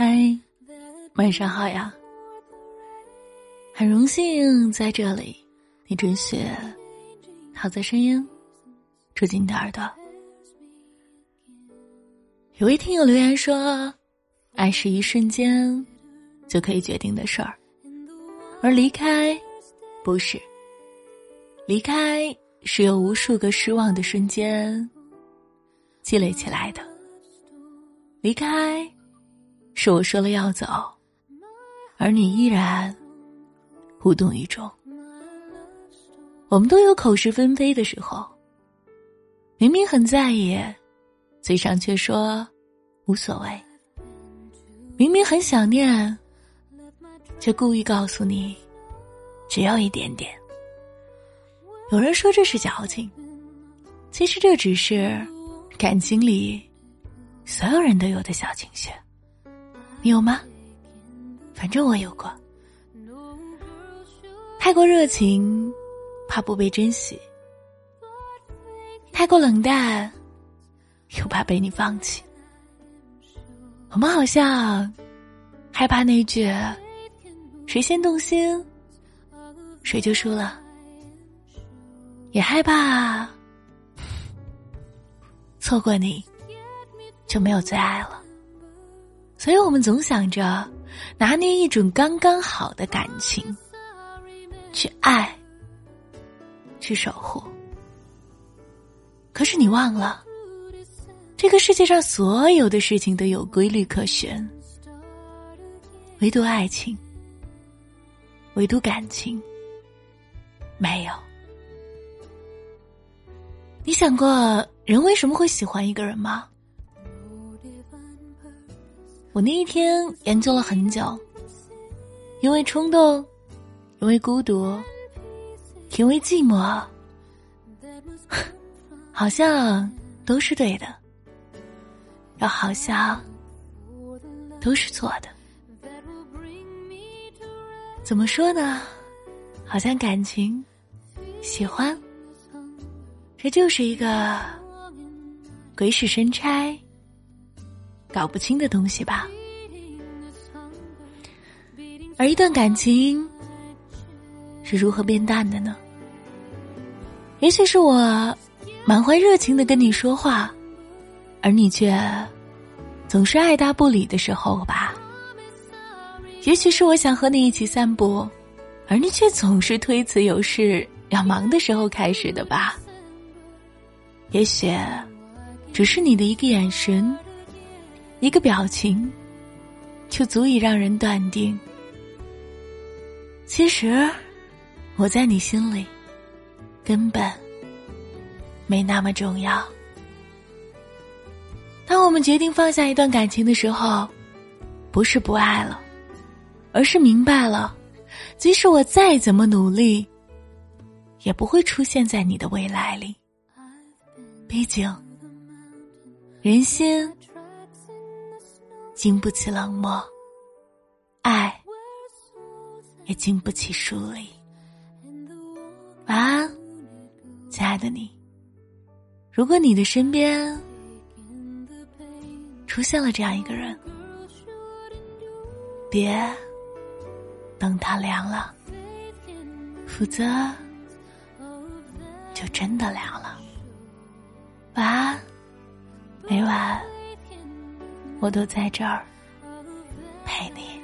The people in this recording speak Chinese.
嗨，晚上好呀！很荣幸在这里，你准许好在声音住进你的耳朵。有位听友留言说：“爱是一瞬间就可以决定的事儿，而离开不是。离开是由无数个失望的瞬间积累起来的。离开。”是我说了要走，而你依然无动于衷。我们都有口是纷非的时候，明明很在意，嘴上却说无所谓；明明很想念，却故意告诉你只要一点点。有人说这是矫情，其实这只是感情里所有人都有的小情绪。你有吗？反正我有过。太过热情，怕不被珍惜；太过冷淡，又怕被你放弃。我们好像害怕那句“谁先动心，谁就输了”，也害怕 错过你就没有最爱了。所以我们总想着拿捏一种刚刚好的感情，去爱，去守护。可是你忘了，这个世界上所有的事情都有规律可循，唯独爱情，唯独感情，没有。你想过人为什么会喜欢一个人吗？我那一天研究了很久，因为冲动，因为孤独，因为寂寞，好像都是对的，又好像都是错的。怎么说呢？好像感情、喜欢，这就是一个鬼使神差。搞不清的东西吧，而一段感情是如何变淡的呢？也许是我满怀热情的跟你说话，而你却总是爱答不理的时候吧。也许是我想和你一起散步，而你却总是推辞有事要忙的时候开始的吧。也许只是你的一个眼神。一个表情，就足以让人断定。其实，我在你心里，根本没那么重要。当我们决定放下一段感情的时候，不是不爱了，而是明白了，即使我再怎么努力，也不会出现在你的未来里。毕竟，人心。经不起冷漠，爱也经不起疏离。晚安，亲爱的你。如果你的身边出现了这样一个人，别等他凉了，否则就真的凉了。晚安，每晚。我都在这儿陪你。